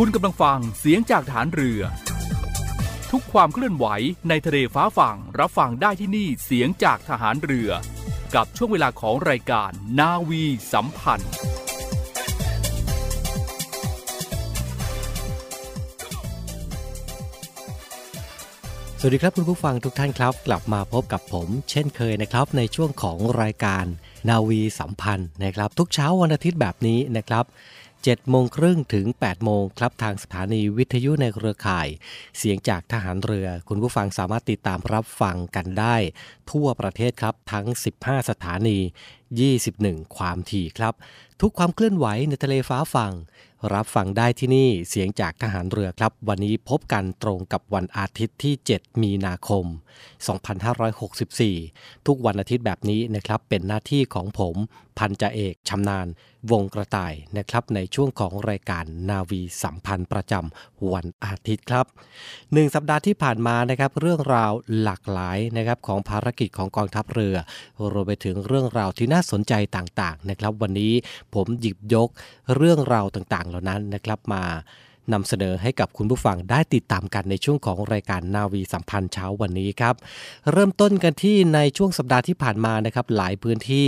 คุณกำลังฟังเสียงจากฐานเรือ ทุกความเคลื่อนไหวในทะเลฟ้าฝั่งรับฟังได้ที่นี่เสียงจากทหารเรือ กับช่วงเวลาของรายการนาวีสัมพันธ์ สวัสดีครับคุณผู้ฟังทุกท่านครับ กลับมาพบกับผม เช่นเคยนะครับ ในช่วงของรายการนาวีสัมพันธ์นะครับ ทุกเช้าวันอาทิตย์แบบนี้นะครับ 7โมงครึ่งถึง 8 โมงครับทางสถานีวิทยุในเครือข่าย เสียงจากทหารเรือ คุณผู้ฟังสามารถติดตามรับฟังกันได้ ทั่วประเทศครับทั้ง 15 สถานี 21 ความถี่ครับ ทุกความเคลื่อนไหวในทะเลฟ้าฝั่ง รับฟังได้ที่นี่เสียงจากทหารเรือครับ วันนี้พบกันตรงกับวันอาทิตย์ที่ 7 มีนาคม 2564 ทุกวันอาทิตย์แบบนี้นะครับเป็นหน้าที่ของผมพันจ่าเอกชำนาญวงกระต่ายนะครับในช่วงของรายการนาวีสัมพันธ์ประจำวันอาทิตย์ครับหนึ่งสัปดาห์ที่ผ่านมานะครับเรื่องราวหลากหลายนะครับของภารกิจของกองทัพเรือรวมไปถึงเรื่องราวที่น่า่าสนใจต่างๆนะครับ วันนี้ผมหยิบยกเรื่องราวต่างๆ เหล่านั้นนะครับมา นำเสนอให้กับคุณผู้ฟังได้ติดตามกันในช่วงของรายการนาวีสัมพันธ์เช้าวันนี้ครับ เริ่มต้นกันที่ในช่วงสัปดาห์ที่ผ่านมานะครับหลายพื้นที่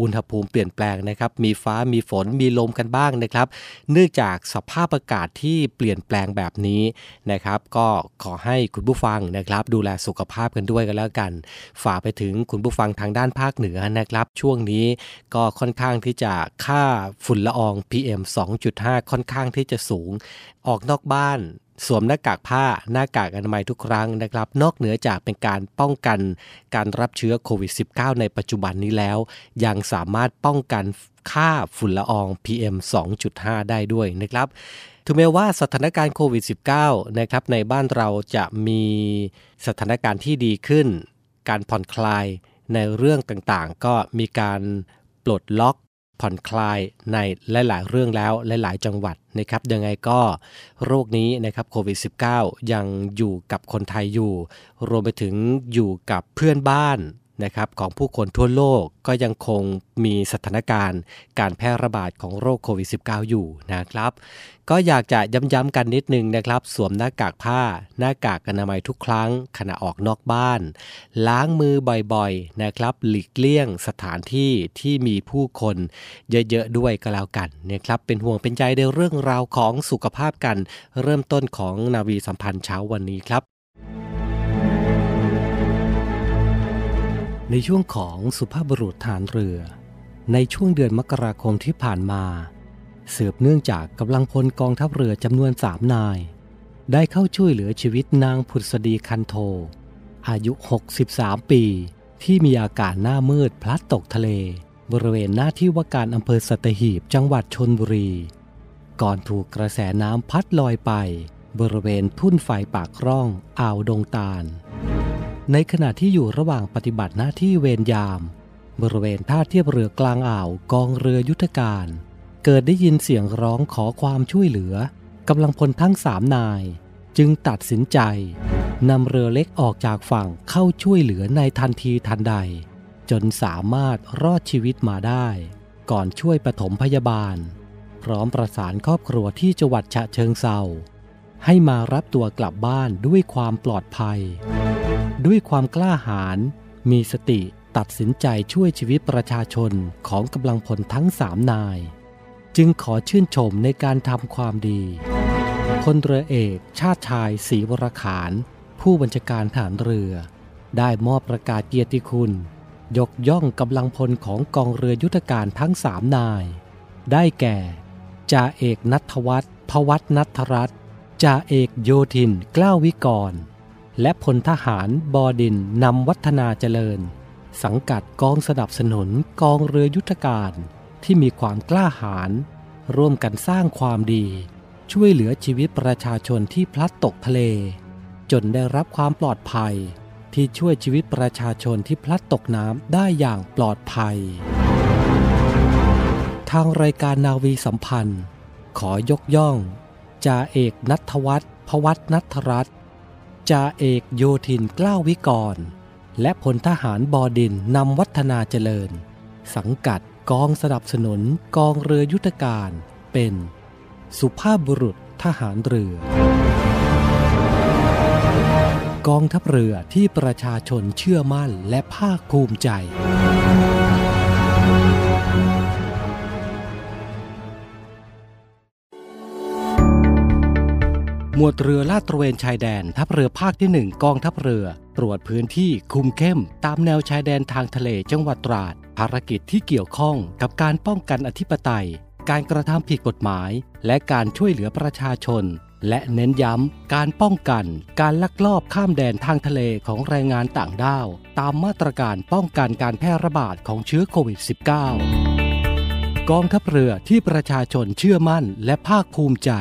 อุณหภูมิเปลี่ยนแปลงนะครับมีฟ้ามีฝนมีลมกันบ้างนะครับ เนื่องจากสภาพอากาศที่เปลี่ยนแปลงแบบนี้นะครับก็ขอให้คุณผู้ฟังนะครับ ดูแลสุขภาพกันด้วยกันแล้วกัน ฝากไปถึงคุณผู้ฟังทางด้านภาคเหนือนะครับ ช่วงนี้ก็ค่อนข้างที่จะค่าฝุ่นละออง PM 2.5 ค่อนข้างที่จะสูงออกนอกบ้าน สวมหน้ากากผ้าหน้ากากอนามัยทุกครั้งนะครับ นอกเหนือจากเป็นการป้องกันการรับเชื้อโควิด -19 ในปัจจุบันนี้แล้ว ยังสามารถป้องกันค่าฝุ่นละออง PM 2.5 ได้ด้วยนะครับถึงแม้ว่าสถานการณ์โควิด -19 นะครับในบ้านเราจะมีสถานการณ์ที่ดีขึ้น การผ่อนคลายในเรื่องต่างๆ ก็มีการปลดล็อก ผ่อนคลายในหลายๆเรื่องแล้วหลาย ๆ จังหวัดนะครับยังไงก็โรคนี้นะครับโควิด -19 ยังอยู่กับคนไทยอยู่ รวมไปถึงอยู่กับเพื่อนบ้าน นะครับของผู้คนทั่วโลกก็ยังคงมีสถานการณ์การแพร่ระบาดของโรคโควิด -19 อยู่นะครับ ก็อยากจะย้ำๆกันนิดนึงนะครับ สวมหน้ากากผ้า หน้ากากอนามัยทุกครั้งขณะออกนอกบ้าน ล้างมือบ่อยๆนะครับ หลีกเลี่ยงสถานที่ที่มีผู้คนเยอะๆด้วยก็แล้วกันนะครับ เป็นห่วงเป็นใจในเรื่องราวของสุขภาพกัน เริ่มต้นของนาวีสัมพันธ์เช้าวันนี้ครับ ในช่วงของสุภาพบุรุษฐานเรือ ในช่วงเดือนมกราคมที่ผ่านมา สืบเนื่องจากกำลังพลกองทัพเรือจำนวนสามนาย ได้เข้าช่วยเหลือชีวิตนางผุดสดีคันโท อายุ 63 ปี ที่มีอาการหน้ามืดพลัดตกทะเล บริเวณหน้าที่ว่าการอำเภอสัตหีบจังหวัดชนบุรี ก่อนถูกกระแสน้ำพัดลอยไป บริเวณทุ่นไฟปากร่องอ่าวดงตาล ในขณะที่อยู่ระหว่างปฏิบัติหน้าที่เวรยาม บริเวณท่าเทียบเรือกลางอ่าวกองเรือยุทธการ เกิดได้ยินเสียงร้องขอความช่วยเหลือกำลังพลทั้งสามนาย จึงตัดสินใจนำเรือเล็กออกจากฝั่งเข้าช่วยเหลือในทันทีทันใด จนสามารถรอดชีวิตมาได้ ก่อนช่วยปฐมพยาบาล พร้อมประสานครอบครัวที่จังหวัดฉะเชิงเซาให้มารับตัวกลับบ้านด้วยความปลอดภัย ด้วยความกล้าหาญมีสติตัดสินใจช่วยชีวิตประชาชนของกำลังพลทั้งสามนาย จึงขอชื่นชมในการทำความดีพลเรือเอกชาติชายศรีวรขาน ผู้บัญชาการฐานเรือ ได้มอบประกาศเกียรติคุณ ยกย่องกำลังพลของกองเรือยุทธการทั้งสามนาย ได้แก่จ่าเอกนัทวัฒน์พวัฒนัทรัตน์จ่าเอกโยธินกล้าวิกร และพลทหารบอดินนำวัฒนาเจริญ สังกัดกองสนับสนุนกองเรือยุทธการที่มีความกล้าหาญร่วมกันสร้างความดี ช่วยเหลือชีวิตประชาชนที่พลัดตกทะเล จนได้รับความปลอดภัย ที่ช่วยชีวิตประชาชนที่พลัดตกน้ำได้อย่างปลอดภัย ทางรายการนาวีสัมพันธ์ ขอยกย่องจ่าเอกนัทวัฒน์พวัฒนัทรัตน์ จ่าเอกโยธินกล้าวิกร และพลทหารบอดินนำวัฒนาเจริญ สังกัดกองสนับสนุนกองเรือยุทธการเป็น สุภาพบุรุษทหารเรือ กองทัพเรือที่ประชาชนเชื่อมั่นและภาคภูมิใจ มวดเรือลาดตระเวนชายแดนทัพเรือภาคที่ 1 กองทัพเรือ ตรวจพื้นที่คุมเข้ม ตามแนวชายแดนทางทะเลจังหวัดตราด ภารกิจที่เกี่ยวข้องกับการป้องกันอธิปไตย การกระทำผิดกฎหมาย และการช่วยเหลือประชาชน และเน้นย้ำการป้องกัน การลักลอบข้ามแดนทางทะเลของแรงงานต่างด้าว ตามมาตรการป้องกันการแพร่ระบาดของเชื้อโควิด -19 กองทัพเรือที่ประชาชนเชื่อมั่นและภาคภูมิใจ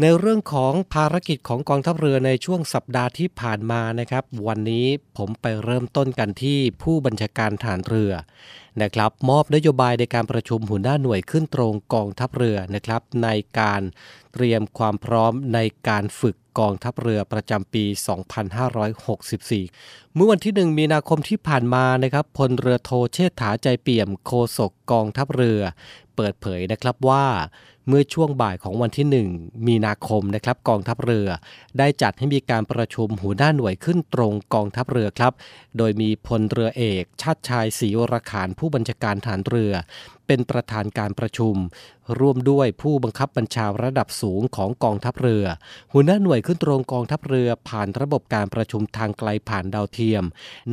ในเรื่องของภารกิจของกองทัพเรือในช่วงสัปดาห์ที่ผ่านมานะครับ วันนี้ผมไปเริ่มต้นกันที่ผู้บัญชาการฐานเรือ นะครับมอบนโยบายในการประชุมหัวหน้าหน่วยขึ้นตรงกองทัพเรือนะครับ ในการเตรียมความพร้อมในการฝึกกองทัพเรือประจำปี 2564 เมื่อวันที่ 1 มีนาคมที่ผ่านมานะครับพลเรือโทเชษฐาใจเปี่ยมโคศกกองทัพเรือ เปิดเผยนะครับว่าเมื่อช่วงบ่ายของวันที่ 1 มีนาคมนะครับกองทัพเรือ ได้จัดให้มีการประชุมหัวหน้าหน่วยขึ้นตรงกองทัพเรือครับ โดยมีพลเรือเอกชาติชายศรีวรขานผู้บัญชาการฐานเรือ เป็นประธานการประชุม ร่วมด้วยผู้บังคับบัญชาระดับสูงของกองทัพเรือ หัวหน้าหน่วยขึ้นตรงกองทัพเรือผ่านระบบการประชุมทางไกลผ่านดาวเทียม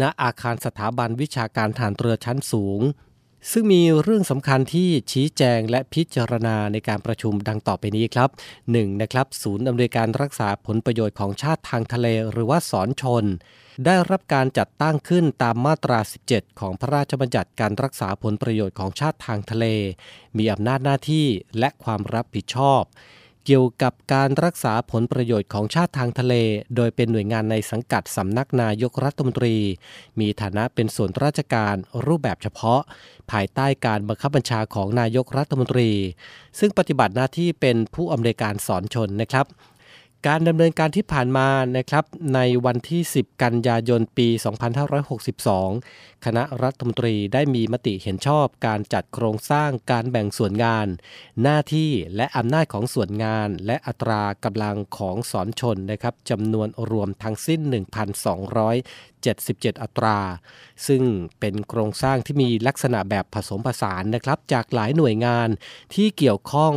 ณอาคารสถาบันวิชาการฐานเรือชั้นสูง ซึ่งมีเรื่องสำคัญที่ชี้แจงและพิจารณาในการประชุมดังต่อไปนี้ครับ 1. นะครับศูนย์อำนวยการรักษาผลประโยชน์ของชาติทางทะเลหรือว่าสอนชน ได้รับการจัดตั้งขึ้นตามมาตรา 17 ของพระราชบัญญัติการรักษาผลประโยชน์ของชาติทางทะเล มีอำนาจหน้าที่และความรับผิดชอบ กี่ยวกับการรักษาผลประโยชน์ของชาติทางทะเล โดยเป็นหน่วยงานในสังกัดสำนักนายกรัฐมนตรี มีฐานะเป็นส่วนราชการรูปแบบเฉพาะ ภายใต้การบังคับบัญชาของนายกรัฐมนตรี ซึ่งปฏิบัติหน้าที่เป็นผู้อำนวยการสอนชนนะครับ การดำเนินการที่ผ่านมานะครับในวันที่ 10 กันยายนปี 2562 คณะรัฐมนตรีได้มีมติเห็นชอบการจัดโครงสร้างการแบ่งส่วนงาน หน้าที่และอำนาจของส่วนงาน และอัตรากำลังของสอนชนนะครับจำนวนรวมทั้งสิ้น77 อัตรา ซึ่งเป็นโครงสร้างที่มีลักษณะแบบผสมผสานนะครับ จากหลายหน่วยงานที่เกี่ยวข้อง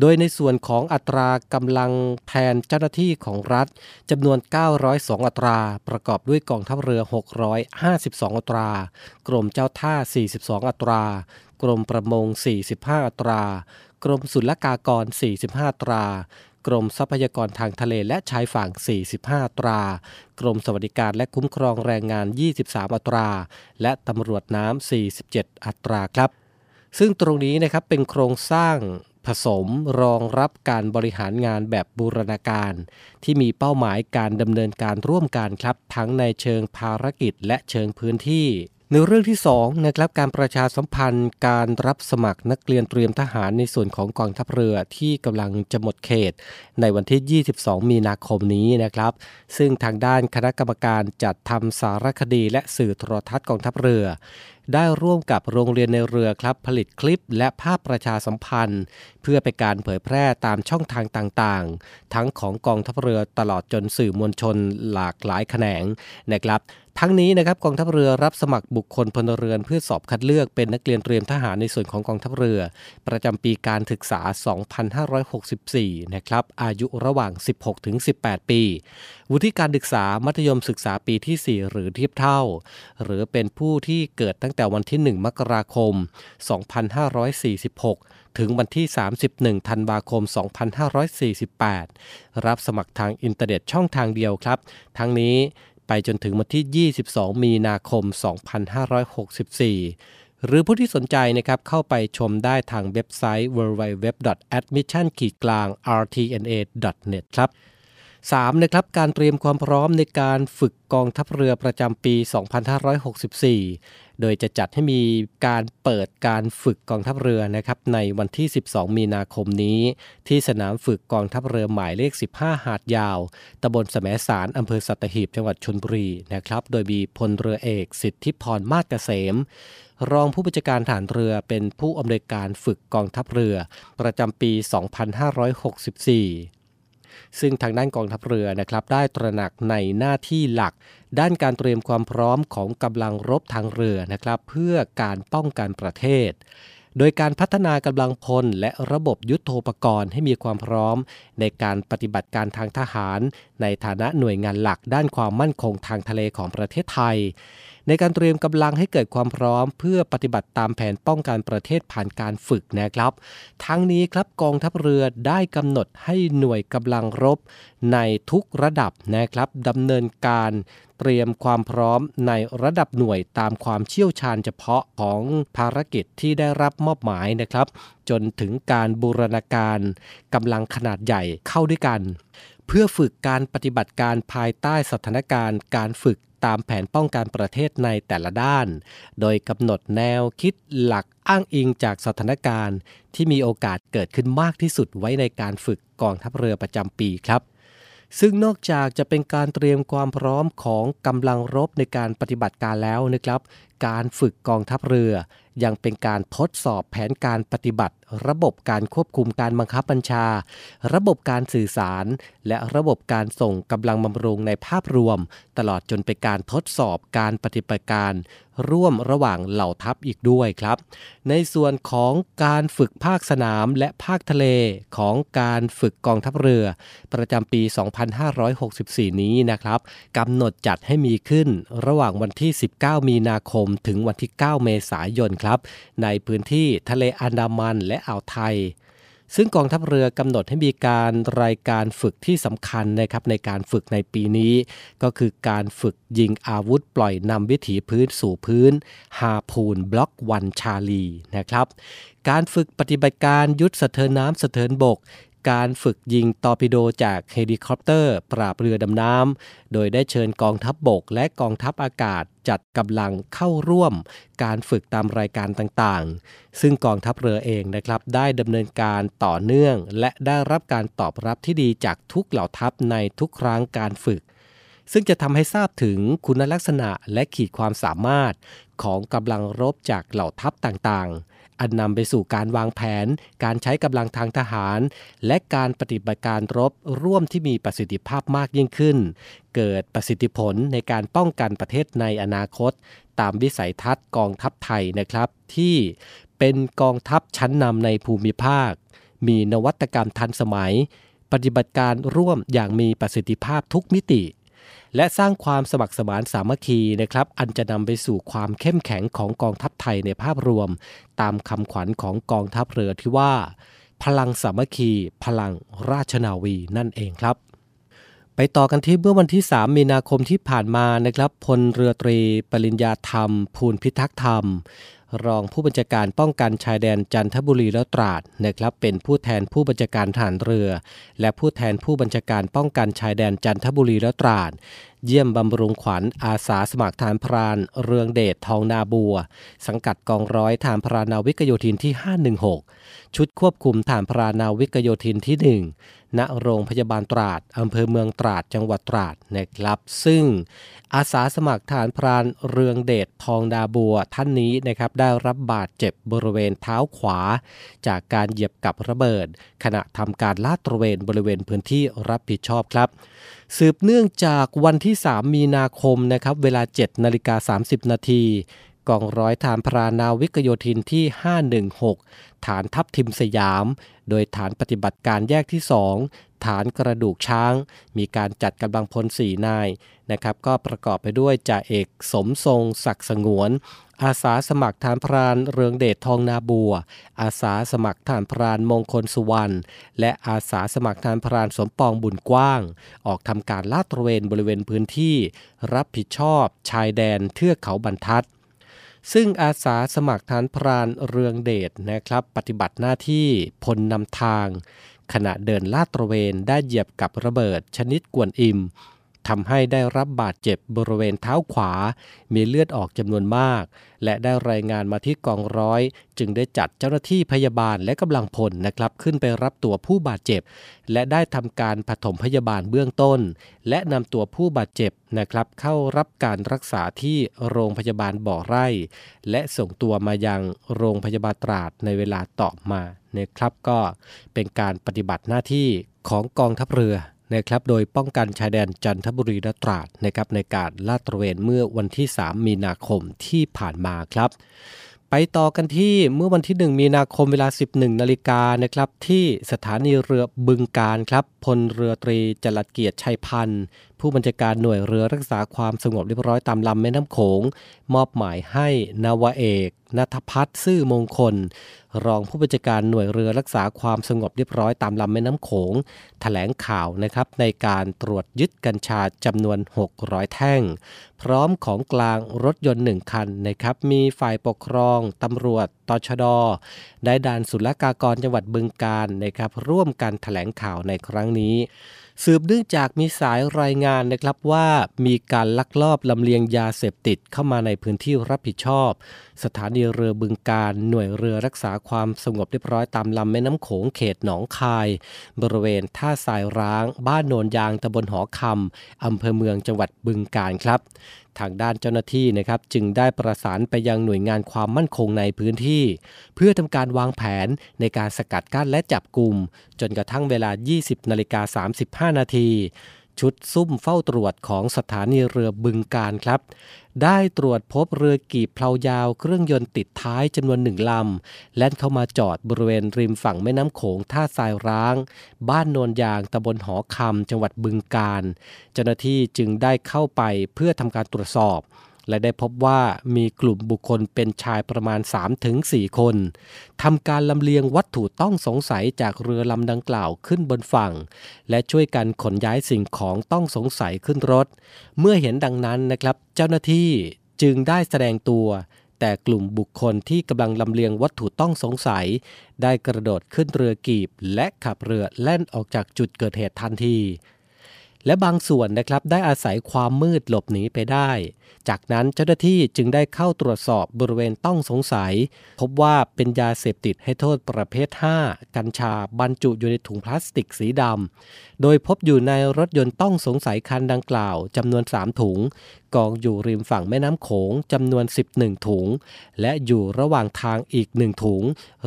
โดยในส่วนของอัตรากำลังแทนเจ้าหน้าที่ของรัฐจำนวน 902 อัตรา ประกอบด้วยกองทัพเรือ 652 อัตรา กรมเจ้าท่า 42 อัตรา กรมประมง 45 อัตรา กรมศุลกากร 45 อัตรา กรมทรัพยากรทางทะเลและชายฝั่ง 45 ตรา กรมสวัสดิการและคุ้มครองแรงงาน 23 อัตรา และตำรวจน้ำ 47 อัตราครับ ซึ่งตรงนี้นะครับเป็นโครงสร้างผสมรองรับการบริหารงานแบบบูรณาการ ที่มีเป้าหมายการดำเนินการร่วมกันครับ ทั้งในเชิงภารกิจและเชิงพื้นที่ ในเรื่องที่2นะครับการประชาสัมพันธ์การรับสมัครนักเรียนเตรียมทหารในส่วนของกองทัพเรือที่กำลังจะหมดเขต ในวันที่ 22 มีนาคมนี้นะครับ ซึ่งทางด้านคณะกรรมการจัดทำสารคดีและสื่อโทรทัศน์กองทัพเรือ ได้ร่วมกับโรงเรียนในเรือครับ ผลิตคลิปและภาพประชาสัมพันธ์ เพื่อเป็นการเผยแพร่ตามช่องทางต่างๆ ทั้งของกองทัพเรือตลอดจนสื่อมวลชนหลากหลายแขนงนะครับ ทั้งนี้นะครับกองทัพเรือรับสมัครบุคคลพลเรือนเพื่อสอบคัดเลือกเป็นนักเรียนเตรียมทหารในส่วนของกองทัพเรือ ประจำปีการศึกษา 2564 นะครับ อายุระหว่าง 16-18 ปี วุฒิการศึกษามัธยมศึกษาปีที่ 4 หรือเทียบเท่า หรือเป็นผู้ที่เกิดตั้งแต่วันที่ 1 มกราคม 2546ถึงวันที่ 31 ธันวาคม 2548 รับสมัครทางอินเทอร์เน็ตช่องทางเดียวครับ ทั้งนี้ ไปจนถึงวันที่ 22 มีนาคม 2564 หรือผู้ที่สนใจนะครับเข้าไปชมได้ทางเว็บไซต์ www.admission-rtna.net ครับ 3. นะครับการเตรียมความพร้อมในการฝึกกองทัพเรือประจำปี 2564 โดยจะจัดให้มีการเปิดการฝึกกองทัพเรือนะครับในวันที่ 12 มีนาคมนี้ ที่สนามฝึกกองทัพเรือหมายเลข 15 หาดยาวตำบลสมสารอำเภอสัตหีบจังหวัดชนบุรีนะครับโดยมีพลเรือเอกสิทธิพรมาศเกษมรองผู้บัญชาการฐานเรือเป็นผู้อำนวยการฝึกกองทัพเรือ ประจำปี 2564 ซึ่งทางด้านกองทัพเรือนะครับได้ตระหนักในหน้าที่หลัก ด้านการเตรียมความพร้อมของกำลังรบทางเรือนะครับเพื่อการป้องกันประเทศ โดยการพัฒนากำลังพลและระบบยุทโธปกรณ์ให้มีความพร้อม ในการปฏิบัติการทางทหาร ในฐานะหน่วยงานหลักด้านความมั่นคงทางทะเลของประเทศไทย ในการเตรียมกำลังให้เกิดความพร้อม เพื่อปฏิบัติตามแผนป้องกันประเทศผ่านการฝึกนะครับ ทั้งนี้ครับกองทัพเรือได้กำหนดให้หน่วยกำลังรบในทุกระดับนะครับดำเนินการเตรียมความพร้อมในระดับหน่วยตามความเชี่ยวชาญเฉพาะของภารกิจที่ได้รับมอบหมายนะครับ จนถึงการบูรณาการกำลังขนาดใหญ่เข้าด้วยกัน เพื่อฝึกการปฏิบัติการภายใต้สถานการณ์การฝึกตามแผนป้องกันประเทศในแต่ละด้าน โดยกำหนดแนวคิดหลักอ้างอิงจากสถานการณ์ ที่มีโอกาสเกิดขึ้นมากที่สุดไว้ในการฝึกกองทัพเรือประจำปีครับ ซึ่งนอกจากจะเป็นการเตรียมความพร้อมของกำลังรบในการปฏิบัติการแล้วนะครับ การฝึกกองทัพเรือ ยังเป็นการทดสอบแผนการปฏิบัติ ระบบการควบคุมการบังคับบัญชา ระบบการสื่อสาร และระบบการส่งกำลังบำรุงในภาพรวม ตลอดจนเป็นการทดสอบการปฏิบัติการร่วมระหว่างเหล่าทัพอีกด้วยครับ ในส่วนของการฝึกภาคสนามและภาคทะเลของการฝึกกองทัพเรือ ประจำปี 2564 นี้นะครับกำหนดจัดให้มีขึ้นระหว่างวันที่ 19 มีนาคมถึงวันที่ 9 เมษายนครับ ในพื้นที่ทะเลอันดามันและอ่าวไทย ซึ่งกองทัพเรือกำหนดให้มีการรายการฝึกที่สำคัญนะครับในการฝึกในปีนี้ ก็คือการฝึกยิงอาวุธปล่อยนำวิถีพื้นสู่พื้นฮาพูนบล็อกวันชาลีนะครับ การฝึกปฏิบัติการยุทธสะเทินน้ำสะเทินบก การฝึกยิงตอร์ปิโดจากเฮลิคอปเตอร์ ปราบเรือดำน้ำ โดยได้เชิญกองทัพบบกและกองทัพอากาศจัดกำลังเข้าร่วม การฝึกตามรายการต่างๆ ซึ่งกองทัพเรือเองนะครับ ได้ดำเนินการต่อเนื่อง และได้รับการตอบรับที่ดีจากทุกเหล่าทัพในทุกครั้งการฝึก ซึ่งจะทำให้ทราบถึงคุณลักษณะและขีดความสามารถของกำลังรบจากเหล่าทัพต่างๆ อันนำไปสู่การวางแผน การใช้กำลังทางทหาร และการปฏิบัติการรบร่วมที่มีประสิทธิภาพมากยิ่งขึ้น เกิดประสิทธิผลในการป้องกันประเทศในอนาคต ตามวิสัยทัศน์กองทัพไทยนะครับ ที่เป็นกองทัพชั้นนำในภูมิภาค มีนวัตกรรมทันสมัย ปฏิบัติการร่วมอย่างมีประสิทธิภาพทุกมิติ และสร้างความสมัครสมานสามัคคีนะครับอันจะนำไปสู่ความเข้มแข็งของกองทัพไทยในภาพรวม ตามคำขวัญของกองทัพเรือที่ว่า พลังสามัคคี พลังราชนาวีนั่นเองครับไปต่อกันที่เมื่อวันที่ 3 มีนาคมที่ผ่านมานะครับพลเรือตรี ปริญญาธรรม ภูลพิทักษ์ธรรม รองผู้บัญชาการป้องกันชายแดนจันทบุรีและตราดนะครับเป็นผู้แทนผู้บัญชาการฐานเรือ และผู้แทนผู้บัญชาการป้องกันชายแดนจันทบุรีและตราด เยี่ยมบำรุงขวัญอาสาสมัครฐานพราน เรืองเดชทองนาบัว สังกัดกองร้อยฐานพรานาวิกโยธินที่ 516 ชุดควบคุมทหารพรานาวิกโยธินที่ 1 ณ โรงพยาบาลตราด อำเภอเมืองตราด จังหวัดตราดนะครับ ซึ่งอาสาสมัครทหารพรานเรืองเดชทองดาบัวท่านนี้นะครับได้รับบาดเจ็บบริเวณเท้าขวา จากการเหยียบกับระเบิด ขณะทำการลาดตระเวนบริเวณพื้นที่รับผิดชอบครับ สืบเนื่องจากวันที่ 3 มีนาคมนะครับเวลา 7 นาฬิกา 30 นาที กองร้อยฐานพรานาวิกโยธินที่ 516 ฐานทัพทิมสยาม โดยฐานปฏิบัติการแยกที่ 2 ฐานกระดูกช้าง มีการจัดกำลังพล4นายนะครับ ก็ประกอบไปด้วยจ่าเอกสมทรงศักดิ์สงวน อาสาสมัครฐานพรานเรืองเดชทองนาบัว อาสาสมัครฐานพรานมงคลสุวรรณ และอาสาสมัครฐานพรานสมปองบุญกว้าง ออกทำการลาดตระเวนบริเวณพื้นที่ รับผิดชอบชายแดนเทือกเขาบรรทัด ซึ่งอาสาสมัครฐานพรานเรืองเดชนะครับ ปฏิบัติหน้าที่พลนำทาง ขณะเดินลาดตระเวนได้เหยียบกับระเบิดชนิดกวนอิม ทำให้ได้รับบาดเจ็บบริเวณเท้าขวา มีเลือดออกจำนวนมาก และได้รายงานมาที่กองร้อย จึงได้จัดเจ้าหน้าที่พยาบาลและกำลังพลนะครับ ขึ้นไปรับตัวผู้บาดเจ็บ และได้ทำการปฐมพยาบาลเบื้องต้น และนำตัวผู้บาดเจ็บนะครับ เข้ารับการรักษาที่โรงพยาบาลบ่อไร่ และส่งตัวมายังโรงพยาบาลตราดในเวลาต่อมานะครับก็เป็นการปฏิบัติหน้าที่ของกองทัพเรือ นะครับโดยป้องกันชายแดนจันทบุรีและตราดนะครับในการลาดตระเวนเมื่อวันที่ 3 มีนาคมที่ผ่านมาครับ ไปต่อกันที่เมื่อวันที่ 1 มีนาคมเวลา 11นาฬิกานะครับที่สถานีเรือบึงการครับพลเรือตรีจรัดเกียรติชัยพันธ์ผู้บัญชาการหน่วยเรือรักษาความสงบเรียบร้อยตามลำแม่น้ำโขง มอบหมายให้นาวาเอก นัทพัฒน์ซื่อมงคล รองผู้บัญชาการหน่วยเรือรักษาความสงบเรียบร้อยตามลำแม่น้ำโขงแถลงข่าวนะครับในการตรวจยึดกัญชาจำนวน 600 แท่ง พร้อมของกลางรถยนต์หนึ่งคันนะครับมีฝ่ายปกครองตำรวจตชดได้ด่านศุลกากรจังหวัดบึงการนะครับร่วมกันแถลงข่าวในครั้งนี้ สืบเนื่องจากมีสายรายงานนะครับว่ามีการลักลอบลำเลียงยาเสพติดเข้ามาในพื้นที่รับผิดชอบ สถานีเรือบึงการหน่วยเรือรักษาความสงบเรียบร้อยตามลำแม่น้ำโขงเขตหนองคาย บริเวณท่าทรายร้าง บ้านโนนยางตำบลหอคำอำเภอเมืองจังหวัดบึงการครับ ทางด้านเจ้าหน้าที่นะครับจึงได้ประสานไปยังหน่วยงานความมั่นคงในพื้นที่ เพื่อทำการวางแผนในการสกัดกั้นและจับกลุ่ม จนกระทั่งเวลา 20นาฬิกา35 นาที ชุดซุ่มเฝ้าตรวจของสถานีเรือบึงการครับ ได้ตรวจพบเรือกีบเพลายาวเครื่องยนต์ติดท้ายจำนวนหนึ่งลำ แล่นเข้ามาจอดบริเวณริมฝั่งแม่น้ำโขงท่าทรายร้าง บ้านโนนยางตำบลหอคำจังหวัดบึงการ เจ้าหน้าที่จึงได้เข้าไปเพื่อทำการตรวจสอบ และได้พบว่ามีกลุ่มบุคคลเป็นชายประมาณ 3-4 คนทำการลำเลียงวัตถุต้องสงสัยจากเรือลำดังกล่าวขึ้นบนฝั่ง และช่วยกันขนย้ายสิ่งของต้องสงสัยขึ้นรถ เมื่อเห็นดังนั้นนะครับ เจ้าหน้าที่จึงได้แสดงตัว แต่กลุ่มบุคคลที่กำลังลำเลียงวัตถุต้องสงสัย ได้กระโดดขึ้นเรือกีบ และขับเรือแล่นออกจากจุดเกิดเหตุทันที และบางส่วนนะครับได้อาศัยความมืดหลบหนีไปได้ จากนั้นเจ้าหน้าที่จึงได้เข้าตรวจสอบบริเวณต้องสงสัย พบว่าเป็นยาเสพติดให้โทษประเภท 5 กัญชาบรรจุอยู่ในถุงพลาสติกสีดำ โดยพบอยู่ในรถยนต์ต้องสงสัยคันดังกล่าวจำนวน 3 ถุง กองอยู่ริมฝั่งแม่น้ำโขงจำนวน 11 ถุง และอยู่ระหว่างทางอีก 1 ถุง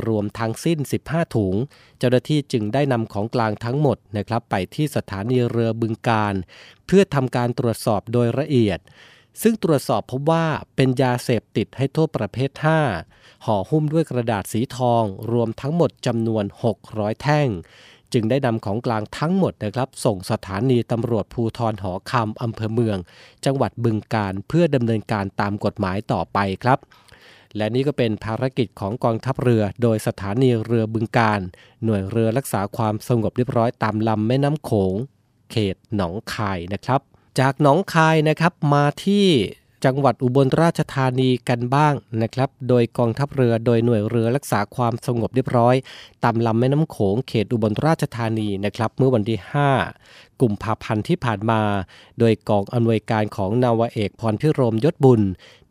รวมทั้งสิ้น 15 ถุง เจ้าหน้าที่จึงได้นำของกลางทั้งหมดนะครับไปที่สถานีเรือบึงการ เพื่อทำการตรวจสอบโดยละเอียดซึ่งตรวจสอบพบว่าเป็นยาเสพติดให้โทษประเภท 5 ห่อหุ้มด้วยกระดาษสีทอง รวมทั้งหมดจำนวน 600 แท่ง จึงได้นำของกลางทั้งหมดนะครับ ส่งสถานีตำรวจภูทรหอคำอำเภอเมือง จังหวัดบึงการเพื่อดำเนินการตามกฎหมายต่อไปครับ และนี่ก็เป็นภารกิจของกองทัพเรือ โดยสถานีเรือบึงการ หน่วยเรือรักษาความสงบเรียบร้อยตามลำแม่น้ำโขง เขตหนองคายนะครับ จากหนองคายนะครับมาที่ จังหวัดอุบลราชธานีกันบ้างนะครับ โดยกองทัพเรือโดยหน่วยเรือรักษาความสงบเรียบร้อย ตามลำแม่น้ำโขงเขตอุบลราชธานีนะครับ เมื่อวันที่ 5กุมภาพันธ์ที่ผ่านมา โดยกองอำนวยการของนาวาเอกพรพิรมยศบุญ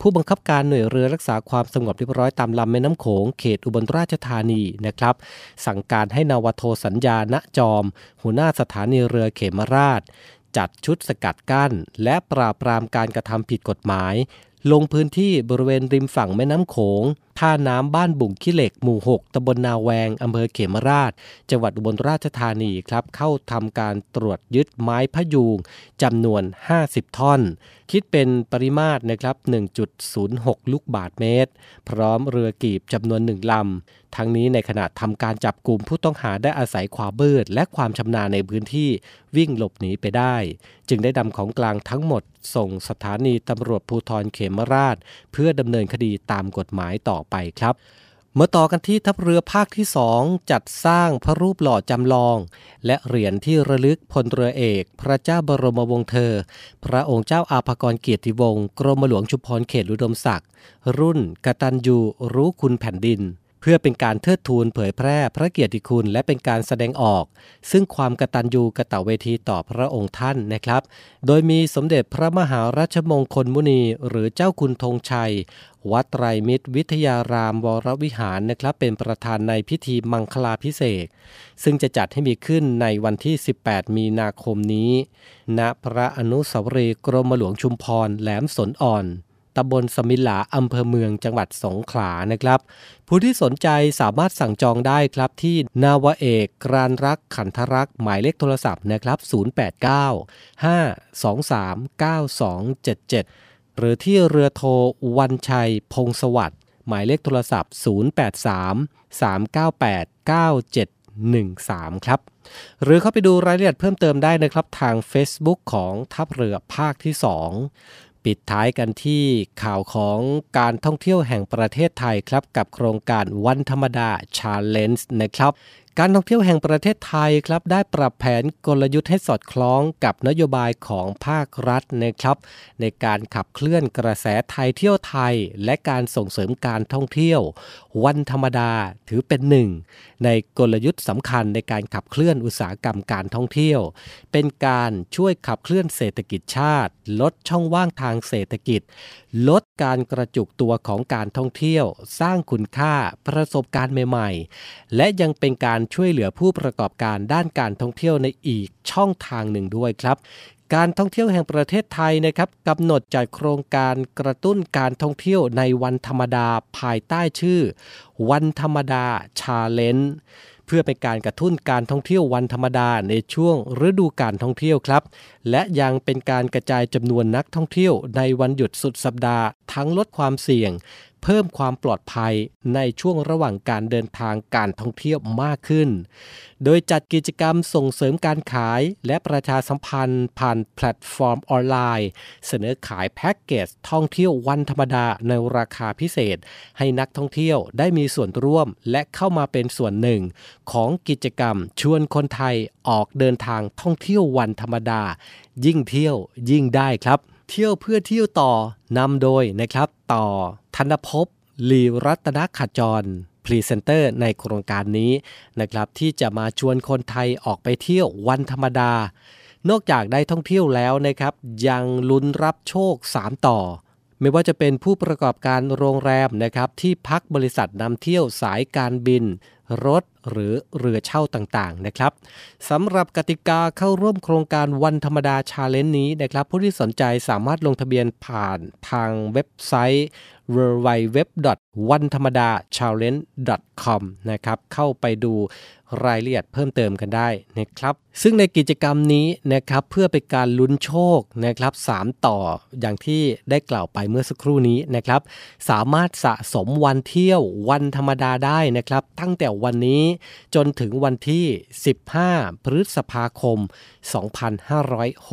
ผู้บังคับการหน่วยเรือรักษาความสงบเรียบร้อยตามลำแม่น้ำโขงเขตอุบลราชธานีนะครับ สั่งการให้นาวโทสัญญาณจอม หัวหน้าสถานีเรือเขมราช จัดชุดสกัดกั้น และปราบปรามการกระทำผิดกฎหมาย ลงพื้นที่บริเวณริมฝั่งแม่น้ำโขง ท่าน้ำบ้านบุ่งขี้เหล็กหมู่ 6ตำบลนาแวงอำเภอเขมราช จังหวัดอุบลราชธานีครับ เข้าทำการตรวจยึดไม้พะยูงจำนวน 50 ท่อน คิดเป็นปริมาตรนะครับ 1.06 ลูกบาทเมตร พร้อมเรือกีบจำนวนหนึ่งลำ ทั้งนี้ในขณะทำการจับกลุ่มผู้ต้องหาได้อาศัยความเบืดและความชำนาญในพื้นที่วิ่งหลบหนีไปได้ จึงได้นำของกลางทั้งหมด ส่งสถานีตำรวจภูธรเขมราช เพื่อดำเนินคดีตามกฎหมายต่อไปครับเมื่อต่อกันที่ทัพเรือภาคที่สองจัดสร้างพระรูปหล่อจำลอง และเหรียญที่ระลึกพลเรือเอก พระเจ้าบรมวงศ์เธอ พระองค์เจ้าอาภากรเกียรติวงศ์กรมหลวงชุมพรเขตอุดมศักดิ์รุ่นกตัญญูรู้คุณแผ่นดิน พื่อเป็นการเทิดทูนเผยแพร่พระเกียรติคุณและเป็นการแสดงออก ซึ่งความกตัญญูกะตะเวทีต่อพระองค์ท่านนะครับ โดยมีสมเด็จพระมหาราชมงคลมุนี หรือเจ้าคุณธงชัย วัดไตรมิตรวิทยารามวรวิหารนะครับ เป็นประธานในพิธีมังคลาพิเศษ ซึ่งจะจัดให้มีขึ้นในวันที่ 18 มีนาคมนี้ ณพระอนุสาวรีย์กรมหลวงชุมพรแหลมสนอ่อน ตำบลสมิลาอำเภอเมืองจังหวัดสงขลานะครับ ผู้ที่สนใจสามารถสั่งจองได้ครับที่นาวเอกกรานรักขันธรักษ์หมายเลขโทรศัพท์นะครับ 089 523 9277 หรือที่เรือโทวันชัยพงสวัสดิ์หมายเลขโทรศัพท์ 083 398 9713 ครับ หรือเข้าไปดูรายละเอียดเพิ่มเติมได้นะครับทาง Facebook ของทัพเรือภาคที่ 2 ปิดท้ายกันที่ข่าวของการท่องเที่ยวแห่งประเทศไทยครับ กับโครงการวันธรรมดาชาเลนจ์นะครับ การท่องเที่ยวแห่งประเทศไทยครับได้ปรับแผนกลยุทธ์ให้สอดคล้องกับนโยบายของภาครัฐนะครับในการขับเคลื่อนกระแสไทยเที่ยวไทย และการส่งเสริมการท่องเที่ยว วันธรรมดาถือเป็นหนึ่ง ในกลยุทธ์สำคัญในการขับเคลื่อนอุตสาหกรรมการท่องเที่ยว เป็นการช่วยขับเคลื่อนเศรษฐกิจชาติ ลดช่องว่างทางเศรษฐกิจ ลดการกระจุกตัวของการท่องเที่ยว สร้างคุณค่าประสบการณ์ใหม่ ๆ และยังเป็นการช่วยเหลือผู้ประกอบการด้านการท่องเที่ยวในอีกช่องทางหนึ่งด้วยครับ การท่องเที่ยวแห่งประเทศไทยนะครับกำหนดจัดโครงการกระตุ้นการท่องเที่ยวในวันธรรมดาภายใต้ชื่อ วันธรรมดาชาเลนจ์เพื่อเป็นการกระตุ้นการท่องเที่ยววันธรรมดาในช่วงฤดูการท่องเที่ยวครับ และยังเป็นการกระจายจำนวนนักท่องเที่ยวในวันหยุดสุดสัปดาห์ ทั้งลดความเสี่ยง เพิ่มความปลอดภัยในช่วงระหว่างการเดินทางการท่องเที่ยวมากขึ้น โดยจัดกิจกรรมส่งเสริมการขายและประชาสัมพันธ์ผ่านแพลตฟอร์มออนไลน์ เสนอขายแพ็กเกจท่องเที่ยววันธรรมดาในราคาพิเศษ ให้นักท่องเที่ยวได้มีส่วนร่วมและเข้ามาเป็นส่วนหนึ่ง ของกิจกรรมชวนคนไทยออกเดินทางท่องเที่ยววันธรรมดา ยิ่งเที่ยวยิ่งได้ครับ เที่ยวเพื่อเที่ยวต่อนำโดยนะครับต่อธนภพลีรัตนขจรพรีเซนเตอร์ในโครงการนี้นะครับที่จะมาชวนคนไทยออกไปเที่ยววันธรรมดา นอกจากได้ท่องเที่ยวแล้วนะครับ ยังลุ้นรับโชค 3 ต่อ ไม่ว่าจะเป็นผู้ประกอบการโรงแรมนะครับที่พักบริษัทนำเที่ยวสายการบินรถหรือเรือเช่าต่างๆนะครับสำหรับกติกาเข้าร่วมโครงการวันธรรมดา challenge นี้นะครับ ผู้ที่สนใจสามารถลงทะเบียนผ่านทางเว็บไซต์ w w w วันธรรมดา challenge com นะครับเข้าไปดูรายละเอียดเพิ่มเติมกันได้นะครับ ซึ่งในกิจกรรมนี้นะครับเพื่อเป็นการลุ้นโชคนะครับ3ต่ออย่างที่ได้กล่าวไปเมื่อสักครู่นี้นะครับ สามารถสะสมวันเที่ยววันธรรมดาได้นะครับ ตั้งแต่วันนี้ จนถึงวันที่ 15 พฤษภาคม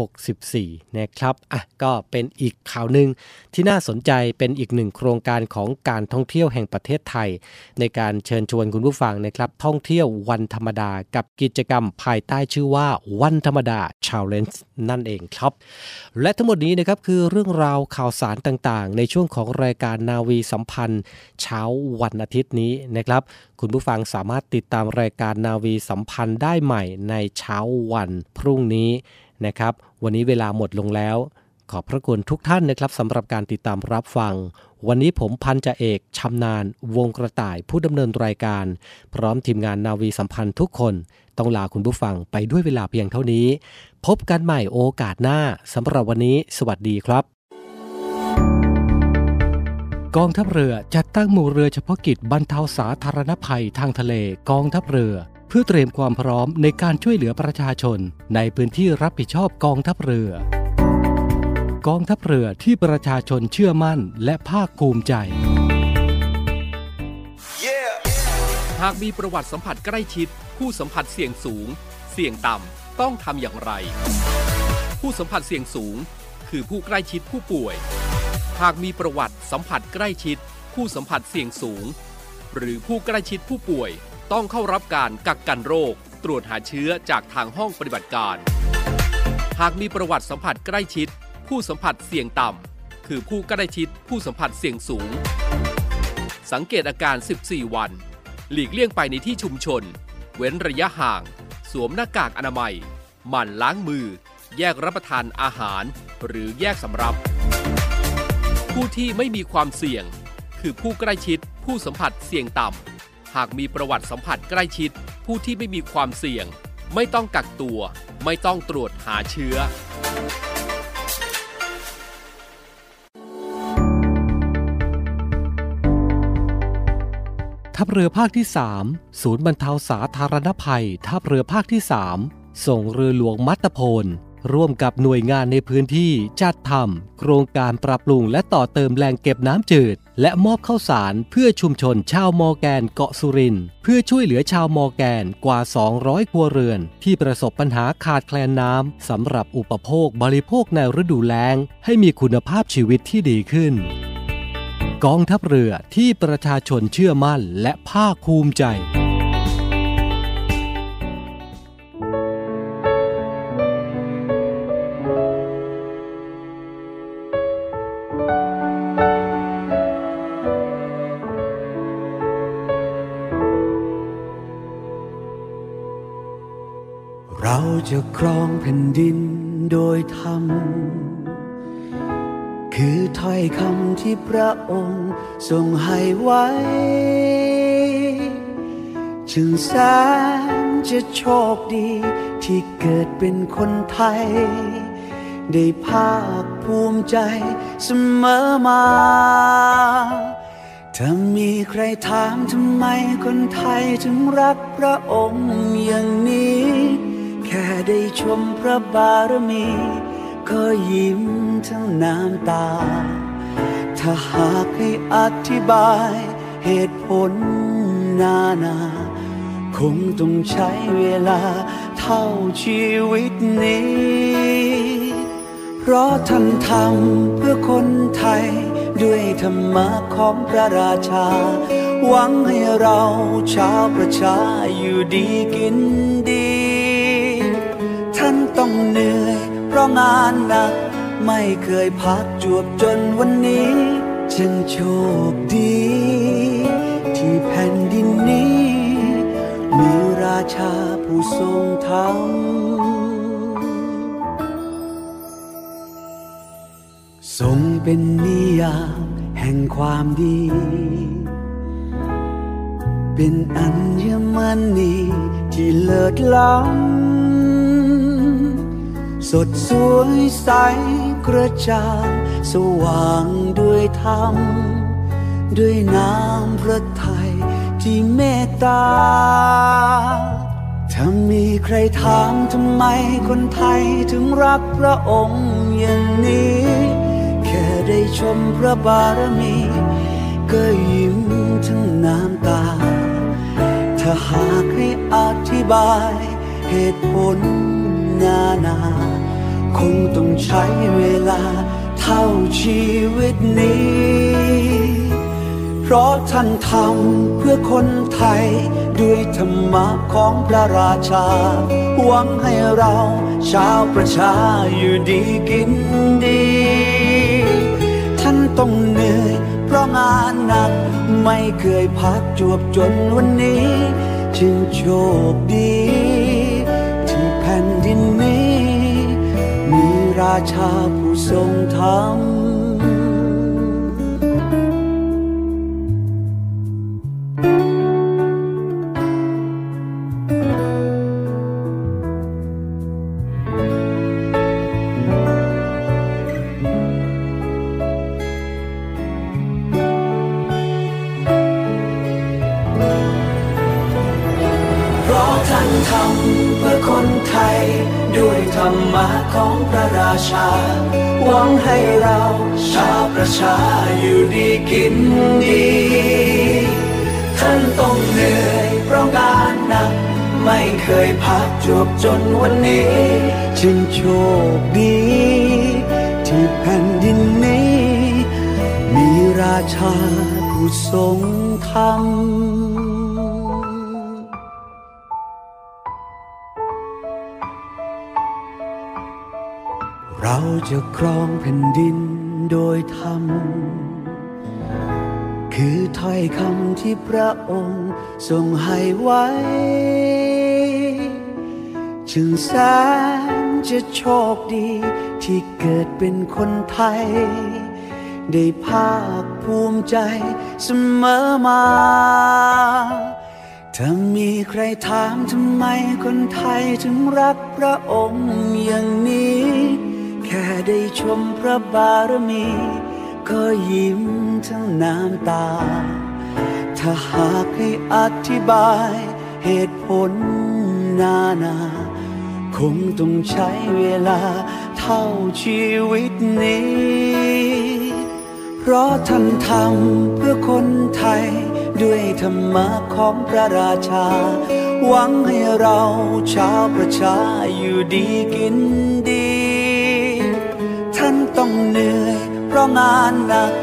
2564 นะครับอะก็เป็นอีกข่าวหนึ่งที่น่าสนใจเป็นอีกหนึ่งโคครงการของการท่องเที่ยวแห่งประเทศไทย ในการเชิญชวนคุณผู้ฟังนะครับ ท่องเที่ยววันธรรมดากับกิจกรรมภายใต้ชื่อว่าวันธรรมดา Challenge นั่นเองครับ และทั้งหมดนี้นะครับคือเรื่องราวข่าวสารต่างๆ ในช่วงของรายการนาวีสัมพันธ์ เช้าวันอาทิตย์นี้นะครับ คุณผู้ฟังสามารถติดตามรายการนาวีสัมพันธ์ได้ใหม่ในเช้าวันพรุ่งนี้นะครับ วันนี้เวลาหมดลงแล้ว ขอบพระคุณทุกท่านนะครับสำหรับการติดตามรับฟัง วันนี้ผมพันจ่าเอกชำนาญวงกระต่ายผู้ดำเนินรายการ พร้อมทีมงานนาวีสัมพันธ์ทุกคน ต้องลาคุณผู้ฟังไปด้วยเวลาเพียงเท่านี้ พบกันใหม่โอกาสหน้าสำหรับวันนี้ สวัสดีครับ กองทัพเรือจัดตั้งหมู่เรือเฉพาะกิจบรรเทาสาธารณภัยทางทะเลกองทัพเรือ เพื่อเตรียมความพร้อมในการช่วยเหลือประชาชน ในพื้นที่รับผิดชอบกองทัพเรือ กองทัพเรือที่ประชาชนเชื่อมั่นและภาคภูมิใจหากมีประวัติสัมผัสใกล้ชิด ผู้สัมผัสเสี่ยงสูง เสี่ยงต่ำต้องทำอย่างไร ผู้สัมผัสเสี่ยงสูง คือผู้ใกล้ชิดผู้ป่วย หากมีประวัติสัมผัสใกล้ชิด ผู้สัมผัสเสี่ยงสูง หรือผู้ใกล้ชิดผู้ป่วย ต้องเข้ารับการกักกันโรค ตรวจหาเชื้อจากทางห้องปฏิบัติการ หากมีประวัติสัมผัสใกล้ชิด ผู้สัมผัสเสี่ยงต่ำคือผู้ใกล้ชิดผู้สัมผัสเสี่ยงสูง สังเกตอาการ 14 วัน หลีกเลี่ยงไปในที่ชุมชน เว้นระยะห่าง สวมหน้ากากอนามัย หมั่นล้างมือ แยกรับประทานอาหาร หรือแยกสำรับ ผู้ที่ไม่มีความเสี่ยง คือผู้ใกล้ชิด ผู้สัมผัสเสี่ยงต่ำ หากมีประวัติสัมผัสใกล้ชิด ผู้ที่ไม่มีความเสี่ยง ไม่ต้องกักตัว ไม่ต้องตรวจหาเชื้อ ทัพเรือภาคที่ 3 ศูนย์บรรเทาสาธารณภัย ทัพเรือภาคที่ 3 ส่งเรือหลวงมัตตพล ร่วมกับหน่วยงานในพื้นที่จัดทำโครงการปรับปรุงและต่อเติมแหล่งเก็บน้ำจืด และมอบข้าวสารเพื่อชุมชนชาวมอแกนเกาะสุรินเพื่อช่วยเหลือชาวมอแกนกว่า 200 ครัวเรือน ที่ประสบปัญหาขาดแคลนน้ำสำหรับอุปโภคบริโภคในฤดูแล้ง ให้มีคุณภาพชีวิตที่ดีขึ้น กองทัพเรือที่ประชาชนเชื่อมั่นและภาคภูมิใจ จะครองแผ่นดินโดยธรรม คือถ้อยคำที่พระองค์ทรงให้ไว้ จึงแสนจะโชคดีที่เกิดเป็นคนไทย ได้ภาคภูมิใจเสมอมา ถ้ามีใครถามทำไมคนไทยถึงรักพระองค์อย่างนี้ แค่ได้ชมพระบารมี ก็ยิ้มทั้งน้ำตา ถ้าหากให้อธิบายเหตุผลนานา คงต้องใช้เวลาเท่าชีวิตนี้ เพราะท่านทำเพื่อคนไทย ด้วยธรรมะของพระราชา หวังให้เราชาวประชาอยู่ดีกินดี ต้องเหนื่อย เพราะงานหนัก ไม่เคยพักจวบจนวันนี้ ฉันโชคดี ที่แผ่นดินนี้ มีราชาผู้ทรงธรรมทรงเป็นนิยามแห่งความดี เป็นอัญมณีที่เลิศล้ำ สดสวยใสกระจ่างสว่างด้วยธรรม ด้วยน้ำพระทัยที่เมตตา ถ้ามีใครถามทำไมคนไทยถึงรักพระองค์อย่างนี้ แค่ได้ชมพระบารมี ก็ยิ้มทั้งน้ำตา ถ้าหากให้อธิบายเหตุผล นานา คงต้องใช้เวลาเท่าชีวิตนี้ เพราะท่านทำเพื่อคนไทย ด้วยธรรมะของพระราชา หวังให้เราชาวประชาอยู่ดีกินดี ท่านต้องเหนื่อยเพราะงานหนัก ไม่เคยพักจวบจนวันนี้ จึงโชคดี ราชาผู้ทรงธรรม เรา ชาวประชาอยู่ดีกินดี ท่านต้องเหนื่อยเพราะงานหนัก ไม่เคยพักจวบจนวันนี้ จึงโชคดี ที่แผ่นดินนี้ มีราชาผู้ทรงธรรม เราจะครองแผ่นดินโดยธรรม คือถ้อยคำที่พระองค์ทรงให้ไว้ จึงแสนจะโชคดีที่เกิดเป็นคนไทย ได้ภาคภูมิใจเสมอมา ถ้ามีใครถามทำไมคนไทยถึงรักพระองค์อย่างนี้ ค่ได้ชมพระบารมี ก็ยิ้มทั้งน้ำตา ถ้าหากให้อธิบายเหตุผลนานา คงต้องใช้เวลาเท่าชีวิตนี้ เพราะท่านทำเพื่อคนไทย ด้วยธรรมะของพระราชา หวังให้เราชาวประชาอยู่ดีกิน ราะงานหนัก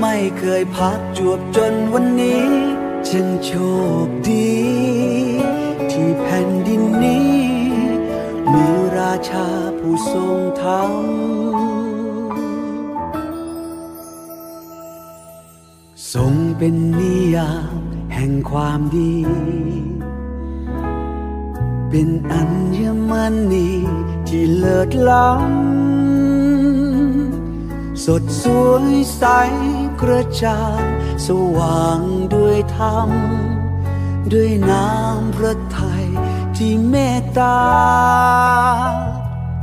ไม่เคยพักจวบจนวันนี้จึงโชคดี ที่แผ่นดินนี้ มีราชาผู้ทรงธรรมทรงเป็นนิยามแห่งความดี เป็นอัญมณีที่เลิศล้ำ สดสวยใสกระจ่างสว่างด้วยธรรม ด้วยน้ำพระทัยที่เมตตา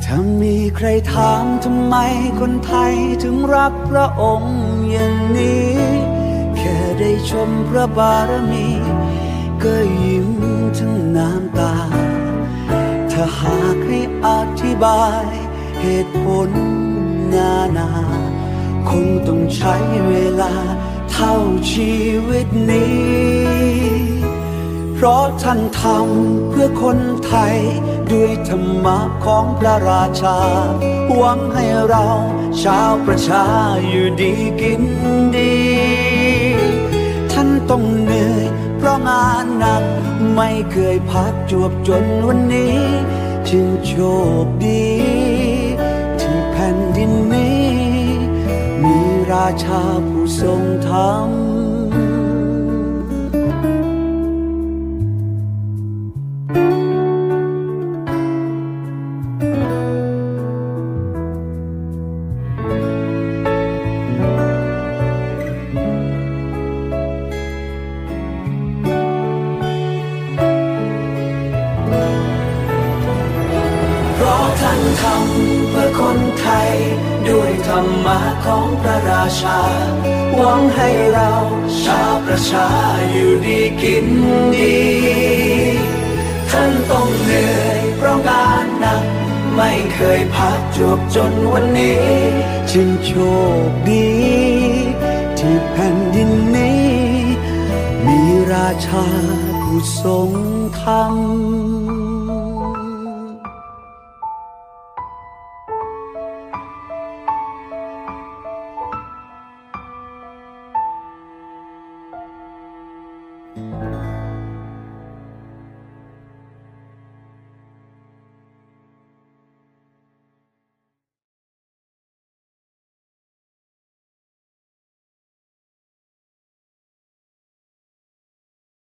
ถ้ามีใครถามทำไมคนไทยถึงรักพระองค์อย่างนี้ แค่ได้ชมพระบารมี ก็ยิ้มทั้งน้ำตา ถ้าหากให้อธิบายเหตุผลนานา คงต้องใช้เวลาเท่าชีวิตนี้ เพราะท่านทำเพื่อคนไทย ด้วยธรรมะของพระราชา หวังให้เราชาวประชาอยู่ดีกินดี ท่านต้องเหนื่อยเพราะงานหนัก ไม่เคยพักจวบจนวันนี้ จึงโชคดี มีราชา ชาอยู่ดีกินดี ท่านต้องเหนื่อยเพราะงานหนัก ไม่เคยพักจวบจนวันนี้ จึงโชคดี ที่แผ่นดินนี้ มีราชาผู้ทรงธรรม